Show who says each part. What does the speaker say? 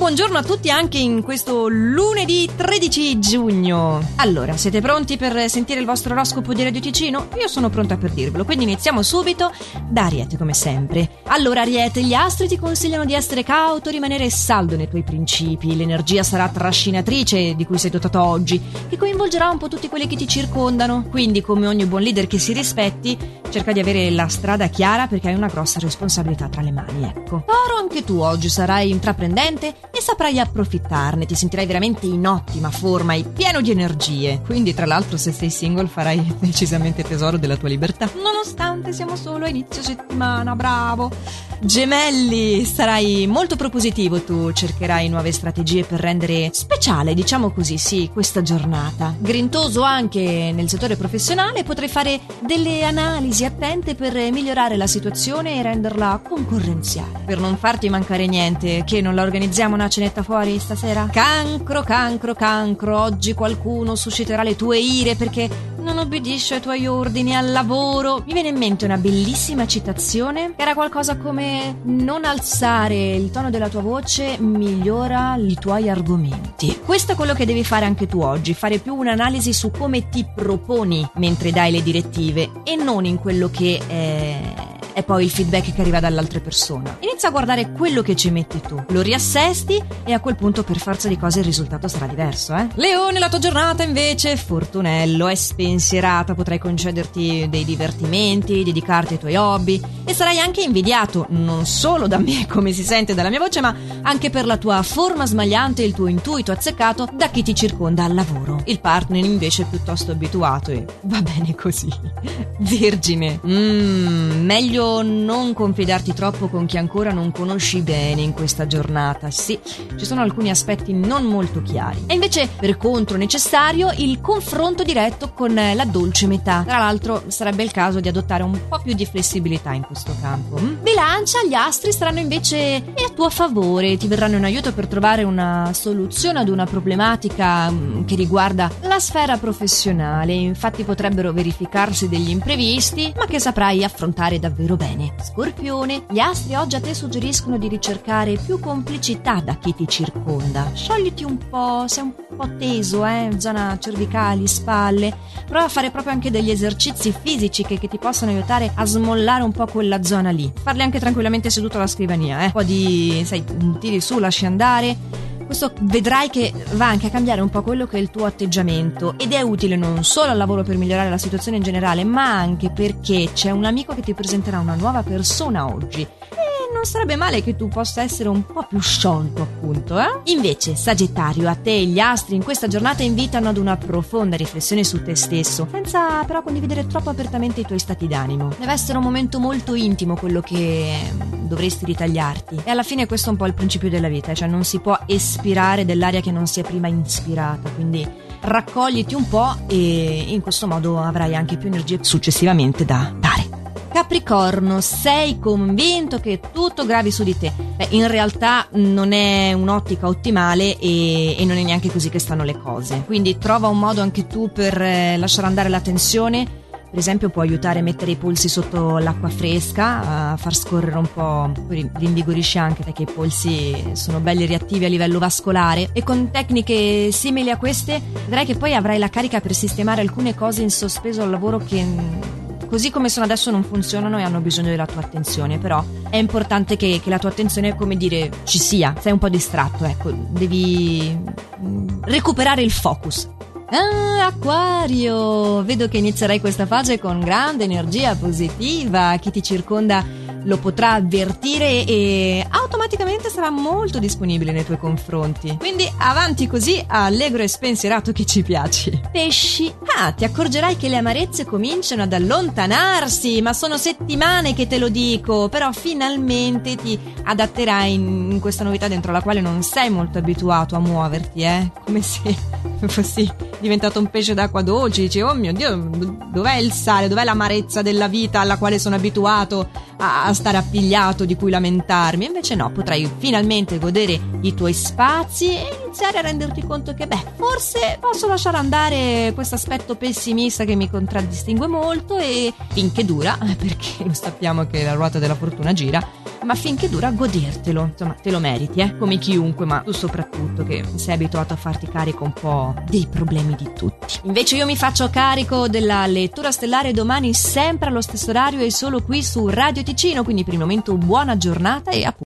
Speaker 1: buongiorno a tutti anche in questo lunedì 13 giugno. Allora, siete pronti per sentire il vostro oroscopo di Radio Ticino? Io sono pronta per dirvelo, quindi iniziamo subito da Ariete come sempre. Allora Ariete, gli astri ti consigliano di essere cauto, rimanere saldo nei tuoi principi. L'energia sarà trascinatrice di cui sei dotato oggi, che coinvolgerà un po' tutti quelli che ti circondano. Quindi, come ogni buon leader che si rispetti, cerca di avere la strada chiara perché hai una grossa responsabilità tra le mani, ecco. Toro, anche tu oggi sarai intraprendente e saprai approfittarne, ti sentirai veramente in ottima forma e pieno di energie. Quindi, tra l'altro, se sei single farai decisamente tesoro della tua libertà. Nonostante siamo solo a inizio settimana, bravo. Gemelli, sarai molto propositivo tu, cercherai nuove strategie per rendere speciale, diciamo così, sì, questa giornata. Grintoso anche nel settore professionale, potrai fare delle analisi attente per migliorare la situazione e renderla concorrenziale. Per non farti mancare niente, che non la organizziamo una cenetta fuori stasera? Cancro, cancro, cancro, oggi qualcuno susciterà le tue ire perché non obbedisce ai tuoi ordini al lavoro. Mi viene in mente una bellissima citazione che era qualcosa come non alzare il tono della tua voce migliora i tuoi argomenti. Questo è quello che devi fare anche tu oggi, fare più un'analisi su come ti proponi mentre dai le direttive e non in quello che è e poi il feedback che arriva dall'altra persona. Inizia a guardare quello che ci metti tu, lo riassesti e a quel punto per forza di cose il risultato sarà diverso, eh? Leone, la tua giornata invece, fortunello, è spensierata, potrai concederti dei divertimenti, dedicarti ai tuoi hobby e sarai anche invidiato non solo da me come si sente dalla mia voce, ma anche per la tua forma smagliante e il tuo intuito azzeccato da chi ti circonda al lavoro. Il partner invece è piuttosto abituato e va bene così. Vergine. Mmm, meglio meglio non confidarti troppo con chi ancora non conosci bene in questa giornata. Sì, ci sono alcuni aspetti non molto chiari. E invece, per contro, necessario il confronto diretto con la dolce metà. Tra l'altro, sarebbe il caso di adottare un po' più di flessibilità in questo campo. Mm? Bilancia, gli astri saranno invece a tuo favore, ti verranno in aiuto per trovare una soluzione ad una problematica mm, che riguarda la sfera professionale. Infatti potrebbero verificarsi degli imprevisti, ma che saprai affrontare davvero davvero bene. Scorpione, gli astri oggi a te suggeriscono di ricercare più complicità da chi ti circonda. Sciogliti un po', sei un po' teso, eh? Zona cervicali, spalle. Prova a fare proprio anche degli esercizi fisici che, che ti possano aiutare a smollare un po' quella zona lì. Farli anche tranquillamente seduto alla scrivania, eh? Un po' di, sai, tiri su, lasci andare questo vedrai che va anche a cambiare un po' quello che è il tuo atteggiamento ed è utile non solo al lavoro per migliorare la situazione in generale, ma anche perché c'è un amico che ti presenterà una nuova persona oggi non sarebbe male che tu possa essere un po' più sciolto, appunto, eh? Invece, Sagittario, a te gli astri in questa giornata invitano ad una profonda riflessione su te stesso, senza però condividere troppo apertamente i tuoi stati d'animo. Deve essere un momento molto intimo quello che mm, dovresti ritagliarti. E alla fine questo è un po' il principio della vita, cioè non si può espirare dell'aria che non sia prima inspirata, quindi raccogliti un po' e in questo modo avrai anche più energie successivamente da dare. Capricorno, sei convinto che tutto gravi su di te. Beh, in realtà non è un'ottica ottimale e, e, non è neanche così che stanno le cose. Quindi trova un modo anche tu per eh, lasciare andare la tensione. Per esempio può aiutare a mettere i polsi sotto l'acqua fresca, a far scorrere un po', poi rinvigorisce anche perché i polsi sono belli reattivi a livello vascolare e con tecniche simili a queste vedrai che poi avrai la carica per sistemare alcune cose in sospeso al lavoro che così come sono adesso non funzionano e hanno bisogno della tua attenzione, però è importante che, che la tua attenzione, come dire, ci sia, sei un po' distratto, ecco, devi mm, recuperare il focus. Ah, Acquario! Vedo che inizierai questa fase con grande energia positiva. Chi ti circonda lo potrà avvertire e automaticamente sarà molto disponibile nei tuoi confronti. Quindi avanti così, allegro e spensierato che ci piaci. Pesci, ah, ti accorgerai che le amarezze cominciano ad allontanarsi, ma sono settimane che te lo dico, però finalmente ti adatterai in, questa novità dentro la quale non sei molto abituato a muoverti, eh? Come se fossi diventato un pesce d'acqua dolce, dici, oh mio Dio, dov'è il sale, dov'è l'amarezza della vita alla quale sono abituato a, a stare appigliato, di cui lamentarmi? Invece no, potrai finalmente godere i tuoi spazi e iniziare a renderti conto che, beh, forse posso lasciare andare questo aspetto pessimista che mi contraddistingue molto e finché dura, perché lo sappiamo che la ruota della fortuna gira, ma finché dura godertelo, insomma, te lo meriti, eh, come chiunque, ma tu soprattutto che sei abituato a farti carico un po' dei problemi di tutti. Invece io mi faccio carico della lettura stellare domani sempre allo stesso orario e solo qui su Radio Ticino, quindi per il momento buona giornata e appunto